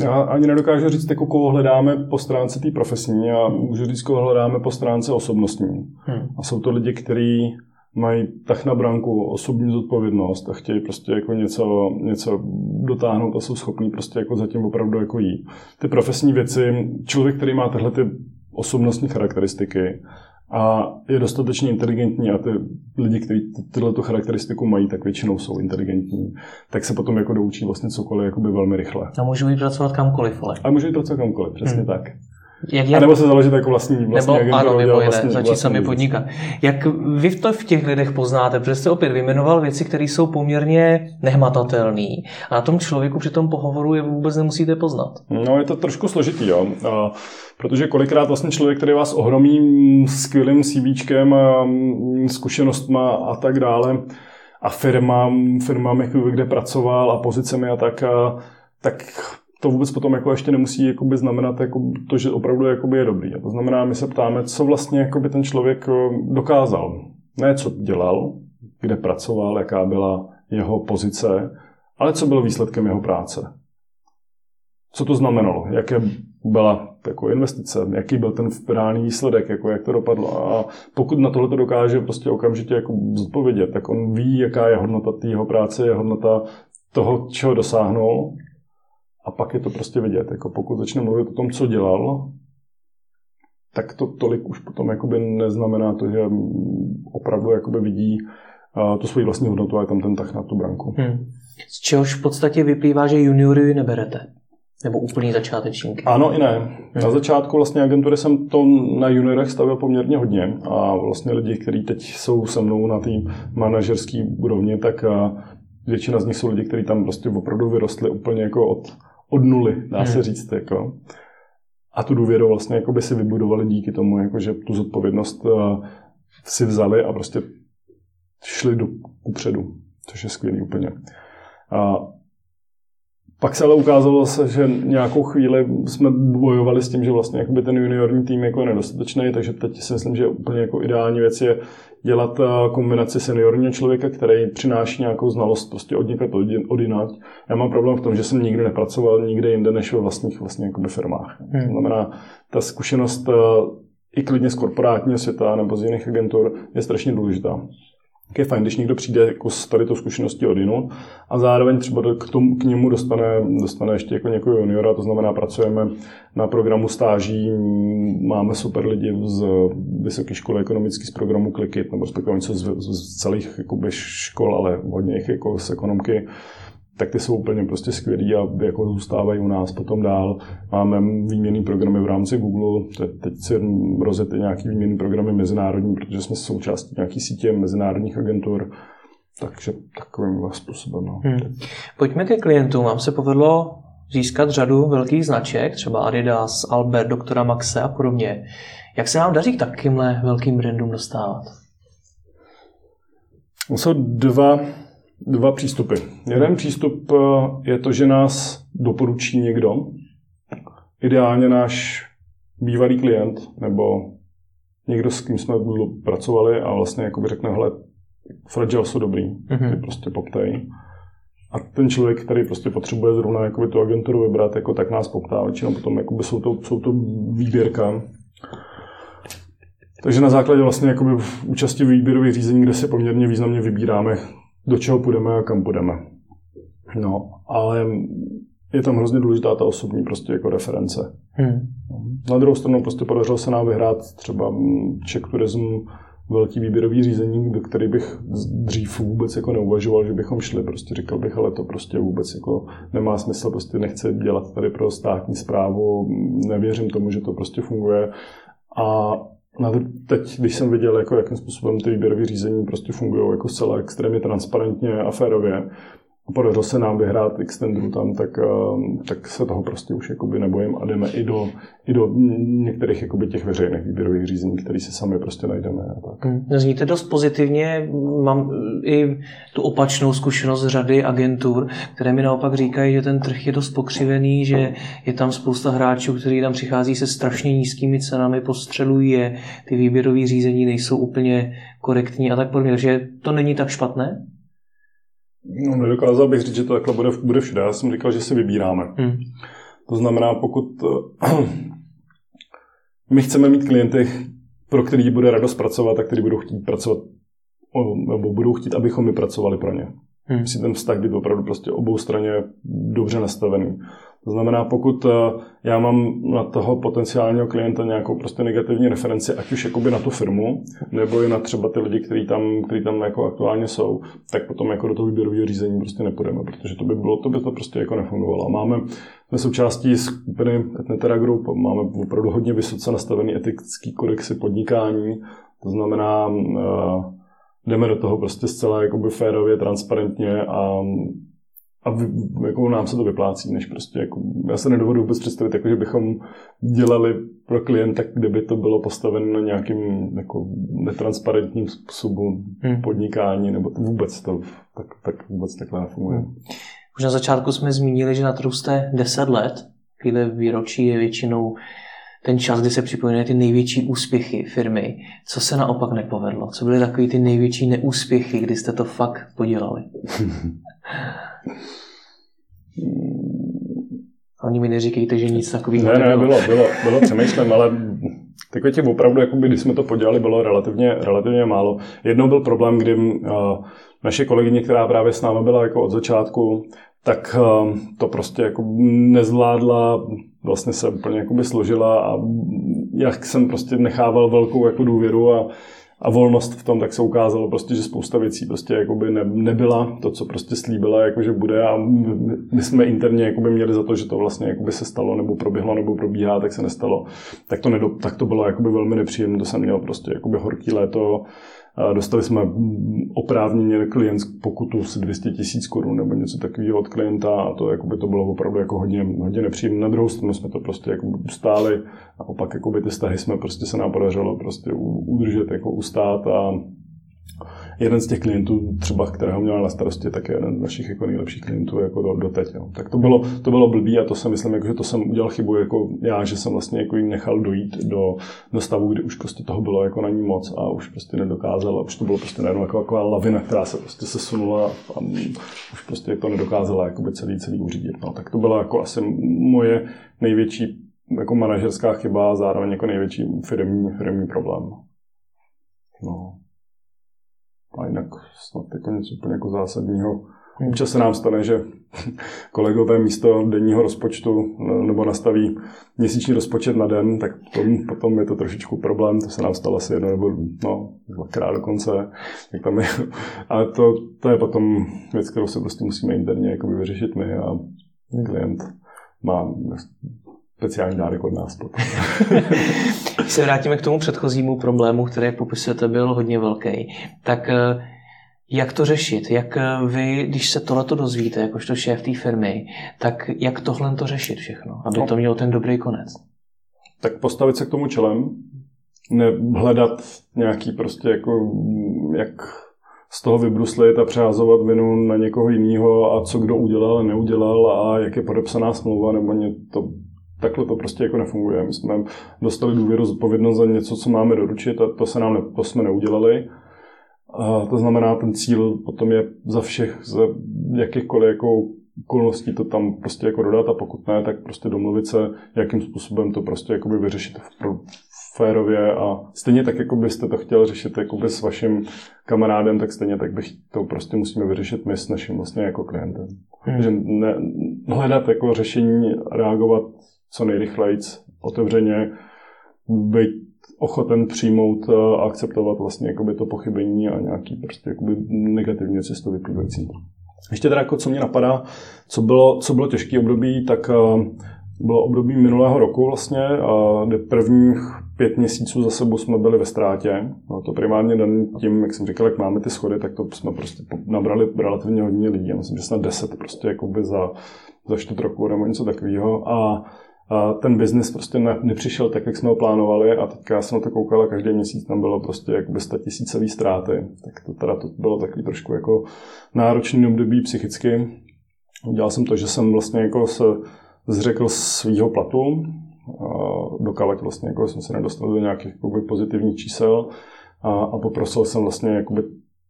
Já ani nedokážu říct, jako koho hledáme po stránce té profesní, a můžu říct, koho hledáme po stránce osobnostní. Hmm. A jsou to lidi, kteří mají tak na branku osobní zodpovědnost a chtějí prostě jako něco, něco dotáhnout a jsou schopní prostě jako zatím opravdu jako jít. Ty profesní věci, člověk, který má tyhle ty osobnostní charakteristiky a je dostatečně inteligentní a ty lidi, kteří tyhle tu charakteristiku mají, tak většinou jsou inteligentní, tak se potom jako doučí vlastně cokoliv jakoby velmi rychle. A můžou jít pracovat kamkoliv, ale. A můžou jít pracovat kamkoliv, přesně hmm. tak. Jak, jak... A nebo se založit jako vlastní, vlastní nebo, agenturu. Ano, mimo jiné, vlastní, začít vlastní sami podnikat. Jak vy to v těch lidech poznáte? Protože jste opět vyjmenoval věci, které jsou poměrně nehmatatelné. A na tom člověku při tom pohovoru je vůbec nemusíte poznat. No, je to trošku složitý, jo. A, protože kolikrát vlastně člověk, který vás ohromí skvělým CVčkem a zkušenostma a tak dále, a firmám, firmám jako kde pracoval a pozicemi a tak, a, tak to vůbec potom jako ještě nemusí jakoby znamenat jako to, že opravdu jakoby je dobrý. A to znamená, my se ptáme, co vlastně jakoby ten člověk eh, dokázal. Ne, co dělal, kde pracoval, jaká byla jeho pozice, ale co bylo výsledkem jeho práce. Co to znamenalo, jaké byla jako investice, jaký byl ten reálný výsledek, jako jak to dopadlo. A pokud na tohle to dokáže prostě okamžitě jako zodpovědět, tak on ví, jaká je hodnota té jeho práce, je hodnota toho, čeho dosáhnul a pak je to prostě vidět. Jako pokud začne mluvit o tom, co dělal, tak to tolik už potom jakoby neznamená to, že opravdu jakoby vidí tu svoji vlastní hodnotu a je tam ten tah na tu branku. Hmm. Z čehož v podstatě vyplývá, že juniory neberete? Nebo úplný začátečníky? Ano i ne. Hmm. Na začátku vlastně agentury jsem to na juniorech stavil poměrně hodně a vlastně lidi, kteří teď jsou se mnou na té manažerské úrovni, tak většina z nich jsou lidi, kteří tam prostě opravdu vyrostli úplně jako od od nuly, dá hmm. se říct. Jako. A tu důvěru vlastně jako by si vybudovali díky tomu, jako, že tu zodpovědnost uh, si vzali a prostě šli do kupředu, což je skvělý úplně. A pak se ale ukázalo se, že nějakou chvíli jsme bojovali s tím, že vlastně jakoby ten juniorní tým jako je nedostatečný, takže teď si myslím, že úplně jako ideální věc je dělat eh, kombinaci seniorního člověka, který přináší nějakou znalost prostě od někud od jinak. Já mám problém v tom, že jsem nikdy nepracoval nikde jinde než ve vlastních vlastně jakoby firmách. Hmm. To znamená, ta zkušenost eh, i klidně z korporátního světa nebo z jiných agentur je strašně důležitá je fajn, když někdo přijde jako s tady to zkušeností od jinu a zároveň třeba k, tomu, k němu dostane, dostane ještě jako někoho juniora, to znamená pracujeme na programu stáží, máme super lidi z Vysoké školy ekonomické z programu Klikit, nebo respektive něco z, z celých jakoby, škol, ale hodně jich jako z ekonomky tak ty jsou úplně prostě skvělí a jako zůstávají u nás potom dál. Máme výměný programy v rámci Google, teď si rozjete nějaký výměný programy mezinárodní, protože jsme součástí nějaký sítě mezinárodních agentur, takže takovým způsobem. No. Hmm. Pojďme ke klientům. Vám se povedlo získat řadu velkých značek, třeba Adidas, Albert, Doktora Maxe a podobně. Jak se nám daří k takovýmhle velkým brandům dostávat? Jsou dva dva přístupy. Jeden přístup eh, je to, že nás doporučí někdo, ideálně náš bývalý klient nebo někdo, s kým jsme pracovali a vlastně jakoby řekne, hele, Fragile jsou dobrý, mm-hmm. ty prostě poptej. A ten člověk, který prostě potřebuje zrovna jakoby tu agenturu vybrat, jako tak nás poptá, většinou potom jakoby jsou, to, jsou to výběrka. Takže na základě vlastně jakoby účasti v výběrových řízení, kde se poměrně významně vybíráme, do čeho půjdeme a kam půjdeme. No, ale je tam hrozně důležitá ta osobní prostě jako reference. Hmm. Na druhou stranu prostě podařilo se nám vyhrát třeba Czech Tourism velký výběrový řízení, do který bych dřív vůbec jako neuvažoval, že bychom šli. Prostě říkal bych, ale to prostě vůbec jako nemá smysl, prostě nechci dělat tady pro státní zprávu, nevěřím tomu, že to prostě funguje. A to teď, když jsem viděl, jako, jakým způsobem ty výběrové řízení prostě fungují jako zcela extrémně transparentně a férově, a podařilo se nám vyhrát extendru tam, tak, ehm, tak se toho prostě už jakoby nebojím a jdeme i do, i do některých jakoby těch veřejných výběrových řízení, které si sami prostě najdeme. A tak. Hmm. Zníte dost pozitivně, mám i tu opačnou zkušenost z řady agentur, které mi naopak říkají, že ten trh je dost pokřivený, že je tam spousta hráčů, kteří tam přichází se strašně nízkými cenami, postřelují je, ty výběrové řízení nejsou úplně korektní a tak podobně. Takže to není tak špatné? No, nedokázal bych říct, že to takhle bude, bude všude. Já jsem říkal, že si vybíráme. Hmm. To znamená, pokud my chceme mít klienty, pro který bude radost pracovat a který budou chtít pracovat, nebo budou chtít, abychom my pracovali pro ně. Hmm. Musí ten vztah být opravdu prostě obou straně dobře nastavený. To znamená, pokud eh, já mám na toho potenciálního klienta nějakou prostě negativní referenci, ať už jakoby na tu firmu, nebo i na třeba ty lidi, kteří tam, který tam jako aktuálně jsou, tak potom jako do toho výběrového řízení prostě nepůjdeme, protože to by bylo, to by to prostě jako nefungovalo. Máme, jsme součástí skupiny Etnetera Group, máme opravdu hodně vysoce nastavený etický kodexy podnikání, to znamená, uh, jdeme do toho prostě zcela jakoby férově, transparentně a a v, jako nám se to vyplácí, než prostě jako, já se nedovedu vůbec představit, jako, že bychom dělali pro klienta, kde by to bylo postaveno na nějakým jako netransparentním způsobu hmm. podnikání, nebo to vůbec to tak, tak vůbec takhle nefunguje. Hmm. Už na začátku jsme zmínili, že na trhu jste 10 let, chvíle výročí je většinou ten čas, kdy se připomínají ty největší úspěchy firmy. Co se naopak nepovedlo? Co byly takové ty největší neúspěchy, kdy jste to fakt podělali? Oni mi neříkejte, že nic takového ne, ne, bylo, bylo, bylo, přemýšlím, ale takové těch opravdu, jakoby, když jsme to podělali, bylo relativně, relativně málo. Jednou byl problém, kdy uh, naše kolegyně, která právě s námi byla jako od začátku, tak uh, to prostě jako nezvládla, vlastně se úplně jakoby složila a jak jsem prostě nechával velkou jako důvěru a a volnost v tom, tak se ukázalo prostě, že spousta věcí prostě jakoby ne, nebyla to, co prostě slíbila, jakože bude a my jsme interně jakoby měli za to, že to vlastně jakoby se stalo nebo proběhlo nebo probíhá, tak se nestalo. Tak to, nedo, tak to bylo jakoby velmi nepříjemné, to jsem měl prostě jakoby horký léto, Dostali jsme oprávněně klient pokutu s 200 tisíc korun nebo něco takového od klienta a to, jakoby, to bylo opravdu jako hodně, hodně nepříjemné. Na druhou stranu jsme to prostě jako ustáli a opak jakoby, ty vztahy jsme prostě se nám podařilo prostě udržet, jako ustát a jeden z těch klientů, třeba kterého měla na starosti, tak je jeden z našich jako nejlepších klientů jako do, do teď. Jo. Tak to bylo, to bylo blbý a to jsem myslím, jako, že to jsem udělal chybu jako já, že jsem vlastně jako nechal dojít do, do stavu, kdy už prostě toho bylo jako na ní moc a už prostě nedokázala, už to bylo prostě najednou jako taková lavina, která se prostě sesunula a už prostě to nedokázala jakoby celý, celý uřídit. No. Tak to byla jako asi moje největší jako manažerská chyba a zároveň jako největší firmní, firmní problém. No. A jinak snad jako něco úplně jako zásadního. Hmm. Občas se nám stane, že kolegové místo denního rozpočtu nebo nastaví měsíční rozpočet na den, tak potom, potom je to trošičku problém, to se nám stalo asi jedno nebo no, dvakrát dokonce. Tak tam je, ale to, to je potom věc, kterou se prostě musíme interně jako vyřešit my a hmm. klient má speciální dárek od nás. Když se vrátíme k tomu předchozímu problému, který, jak popisujete, byl hodně velký, tak eh, jak to řešit? Jak eh, vy, když se tohleto dozvíte, jakožto šéf té firmy, tak jak tohle to řešit všechno, aby no. to mělo ten dobrý konec? Tak postavit se k tomu čelem, hledat nějaký prostě jako, jak z toho vybruslit a přehazovat vinu na někoho jiného a co kdo udělal a neudělal a jak je podepsaná smlouva nebo ně, to takhle to prostě jako nefunguje. My jsme dostali důvěru zodpovědnost za něco, co máme doručit a to, se nám ne, to jsme neudělali. A to znamená, ten cíl potom je za všech, za jakýchkoliv jako okolností to tam prostě jako dodat a pokud ne, tak prostě domluvit se, jakým způsobem to prostě jakoby vyřešit v férově a stejně tak, jako byste to chtěl řešit jakoby s vaším kamarádem, tak stejně tak bych to prostě musíme vyřešit my s naším vlastně jako klientem. Hmm. Že ne, hledat jako řešení, reagovat co nejrychleji, otevřeně, být ochoten přijmout a akceptovat vlastně jakoby to pochybení a nějaký prostě jakoby negativní cestu vyplývající. Ještě teda, jako co mě napadá, co bylo, co bylo těžké období, tak eh, bylo období minulého roku vlastně, a prvních pět měsíců za sebou jsme byli ve ztrátě. No to primárně den tím, jak jsem říkal, jak máme ty schody, tak to jsme prostě nabrali relativně hodně lidí. Já myslím, že snad deset prostě jakoby za, za čtvrt roku nebo něco takového. A a ten biznis prostě ne, nepřišel tak, jak jsme ho plánovali a teďka já jsem na to koukal a každý měsíc tam bylo prostě jakoby 100 tisícový ztráty. Tak to teda to bylo takový trošku jako náročný období psychicky. Udělal jsem to, že jsem vlastně jako se zřekl svýho platu, dokávat vlastně jako jsem se nedostal do nějakých jakoby, pozitivních čísel a, a poprosil jsem vlastně jakoby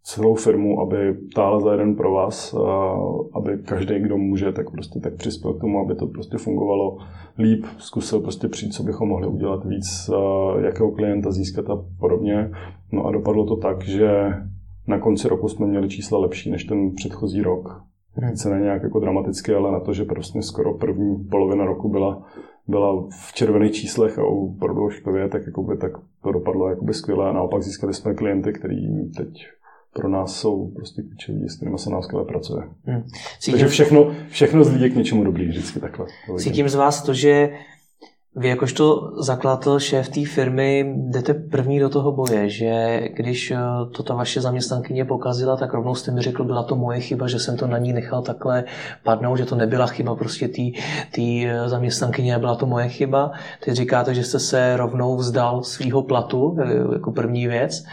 celou firmu, aby tála za jeden pro vás, aby každý, kdo může, tak prostě tak přispěl k tomu, aby to prostě fungovalo líp, zkusil prostě přijít, co bychom mohli udělat víc, jakého klienta získat a podobně. No a dopadlo to tak, že na konci roku jsme měli čísla lepší než ten předchozí rok. Hmm. Se ne nějak jako dramaticky, ale na to, že prostě skoro první polovina roku byla, byla v červených číslech a u prodloužkově, tak, jakoby, tak to dopadlo jakoby skvěle a naopak získali jsme klienty, který teď pro nás jsou prostě klíčoví, s kterými se nám skvěle pracuje. Hmm. Cítím... Takže všechno, všechno zlídě k něčemu dobrý, vždycky takhle. Cítím z vás to, že vy jakožto zakladatel šéf té firmy jdete první do toho boje, že když eh, to ta vaše zaměstnankyně pokazila, tak rovnou jste mi řekl, byla to moje chyba, že jsem to na ní nechal takhle padnout, že to nebyla chyba prostě té eh, zaměstnankyně, byla to moje chyba. Teď říkáte, že jste se rovnou vzdal svého platu eh, jako první věc.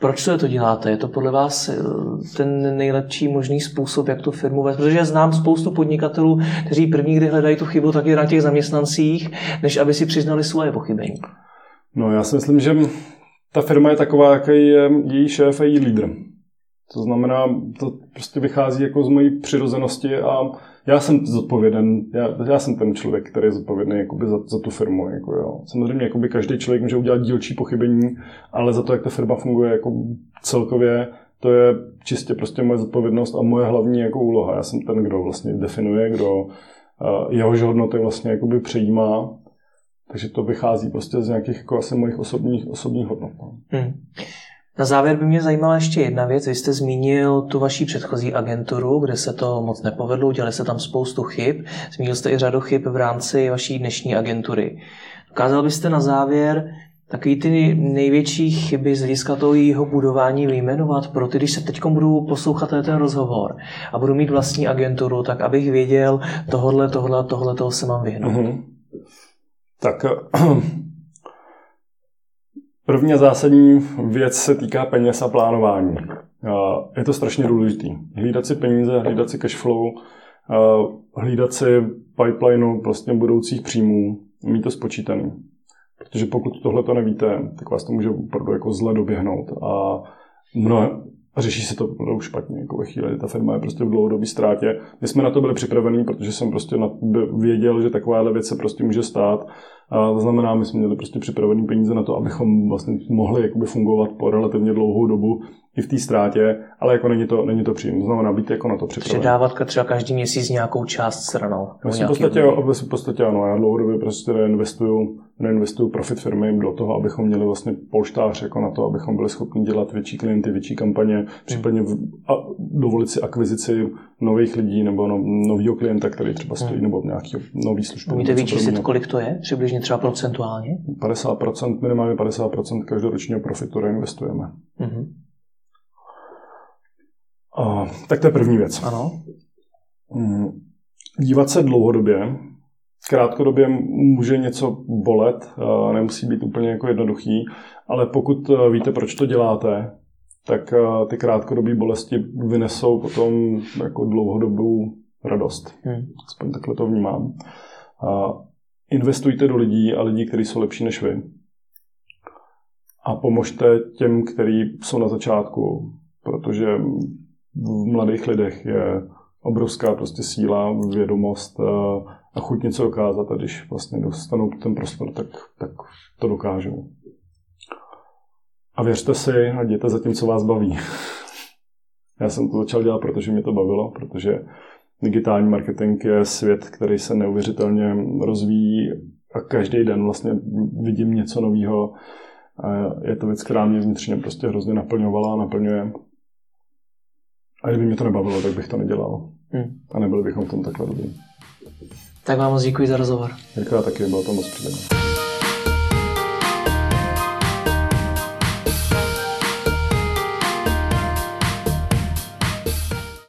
Proč to děláte? Je to podle vás eh, ten nejlepší možný způsob, jak tu firmu vést? Protože já znám spoustu podnikatelů, kteří první, kdy hledají tu chybu, tak je na těch zaměstnancích, než aby si přiznali svoje pochybení. No já si myslím, že ta firma je taková, jaký je její šéf a její lídr. To znamená, to prostě vychází jako z mojí přirozenosti a já jsem zodpověden, já, já jsem ten člověk, který je zodpovědný jakoby za, za tu firmu. Jako jo. Samozřejmě jakoby každý člověk může udělat dílčí pochybení, ale za to, jak ta firma funguje jako celkově, to je čistě prostě moje zodpovědnost a moje hlavní jako úloha. Já jsem ten, kdo vlastně definuje, kdo jehož hodnoty vlastně jakoby přejímá. Takže to vychází prostě z nějakých jako asi mojich osobních, osobních hodnot. No. Hmm. Na závěr by mě zajímala ještě jedna věc. Vy jste zmínil tu vaší předchozí agenturu, kde se to moc nepovedlo, udělali se tam spoustu chyb. Zmínil jste i řadu chyb v rámci vaší dnešní agentury. Dokázal byste na závěr takový ty největší chyby z hlediska toho jeho budování vyjmenovat pro ty, když se teď budu poslouchat ten rozhovor a budu mít vlastní agenturu, tak abych věděl tohle, tohle, tohle, toho se mám vyhnout. Mm-hmm. Tak První zásadní věc se týká peněz a plánování. Je to strašně důležitý. Hlídat si peníze, hlídat si cash flow, hlídat si pipeline vlastně budoucích příjmů, mít to spočítaný. Protože pokud tohle to nevíte, tak vás to může opravdu jako zle doběhnout a mnohé, a řeší se to už špatně. Jako ve chvíli, ta firma je prostě v dlouhodobé ztrátě. My jsme na to byli připravení, protože jsem prostě věděl, že takováhle věc se prostě může stát a to znamená, my jsme měli prostě připravený peníze na to, abychom vlastně mohli jakoby fungovat po relativně dlouhou dobu i v té ztrátě, ale jako není to, není to příjem. To znamená být jako na to připravený. Předávat třeba každý měsíc nějakou část stranou. v podstatě, v podstatě ano, já dlouhodobě prostě reinvestuju, reinvestuju profit firmy do toho, abychom měli vlastně polštář jako na to, abychom byli schopni dělat větší klienty, větší kampaně, případně v, a dovolit si akvizici nových lidí nebo no, nového klienta, který třeba stojí, hmm. nebo nějaký nový služby. Můžete vyčíslit, kolik to je? Přibližně třeba procentuálně? 50%, minimálně 50% každoročního profitu reinvestujeme. Hmm. A, tak to je první věc. Ano. Mm, dívat se dlouhodobě, krátkodobě může něco bolet, nemusí být úplně jako jednoduchý, ale pokud e, víte, proč to děláte, tak e, ty krátkodobé bolesti vynesou potom jako dlouhodobou radost. Hmm. Aspoň takhle to vnímám. A investujte do lidí a lidí, kteří jsou lepší než vy. A pomožte těm, kteří jsou na začátku, protože v mladých lidech je obrovská prostě síla, vědomost eh, a chuť něco dokázat a když vlastně dostanou ten prostor, tak, tak to dokážou. A věřte si a jděte za tím, co vás baví. Já jsem to začal dělat, protože mě to bavilo, protože digitální marketing je svět, který se neuvěřitelně rozvíjí a každý den vlastně vidím něco nového. Je to věc, která mě vnitřně prostě hrozně naplňovala a naplňuje. A kdyby mě to nebavilo, tak bych to nedělal. Hmm. A nebyli bychom v tom takhle dobrý. Tak vám moc děkuji za rozhovor. Děkuji taky, bylo to moc příjemné.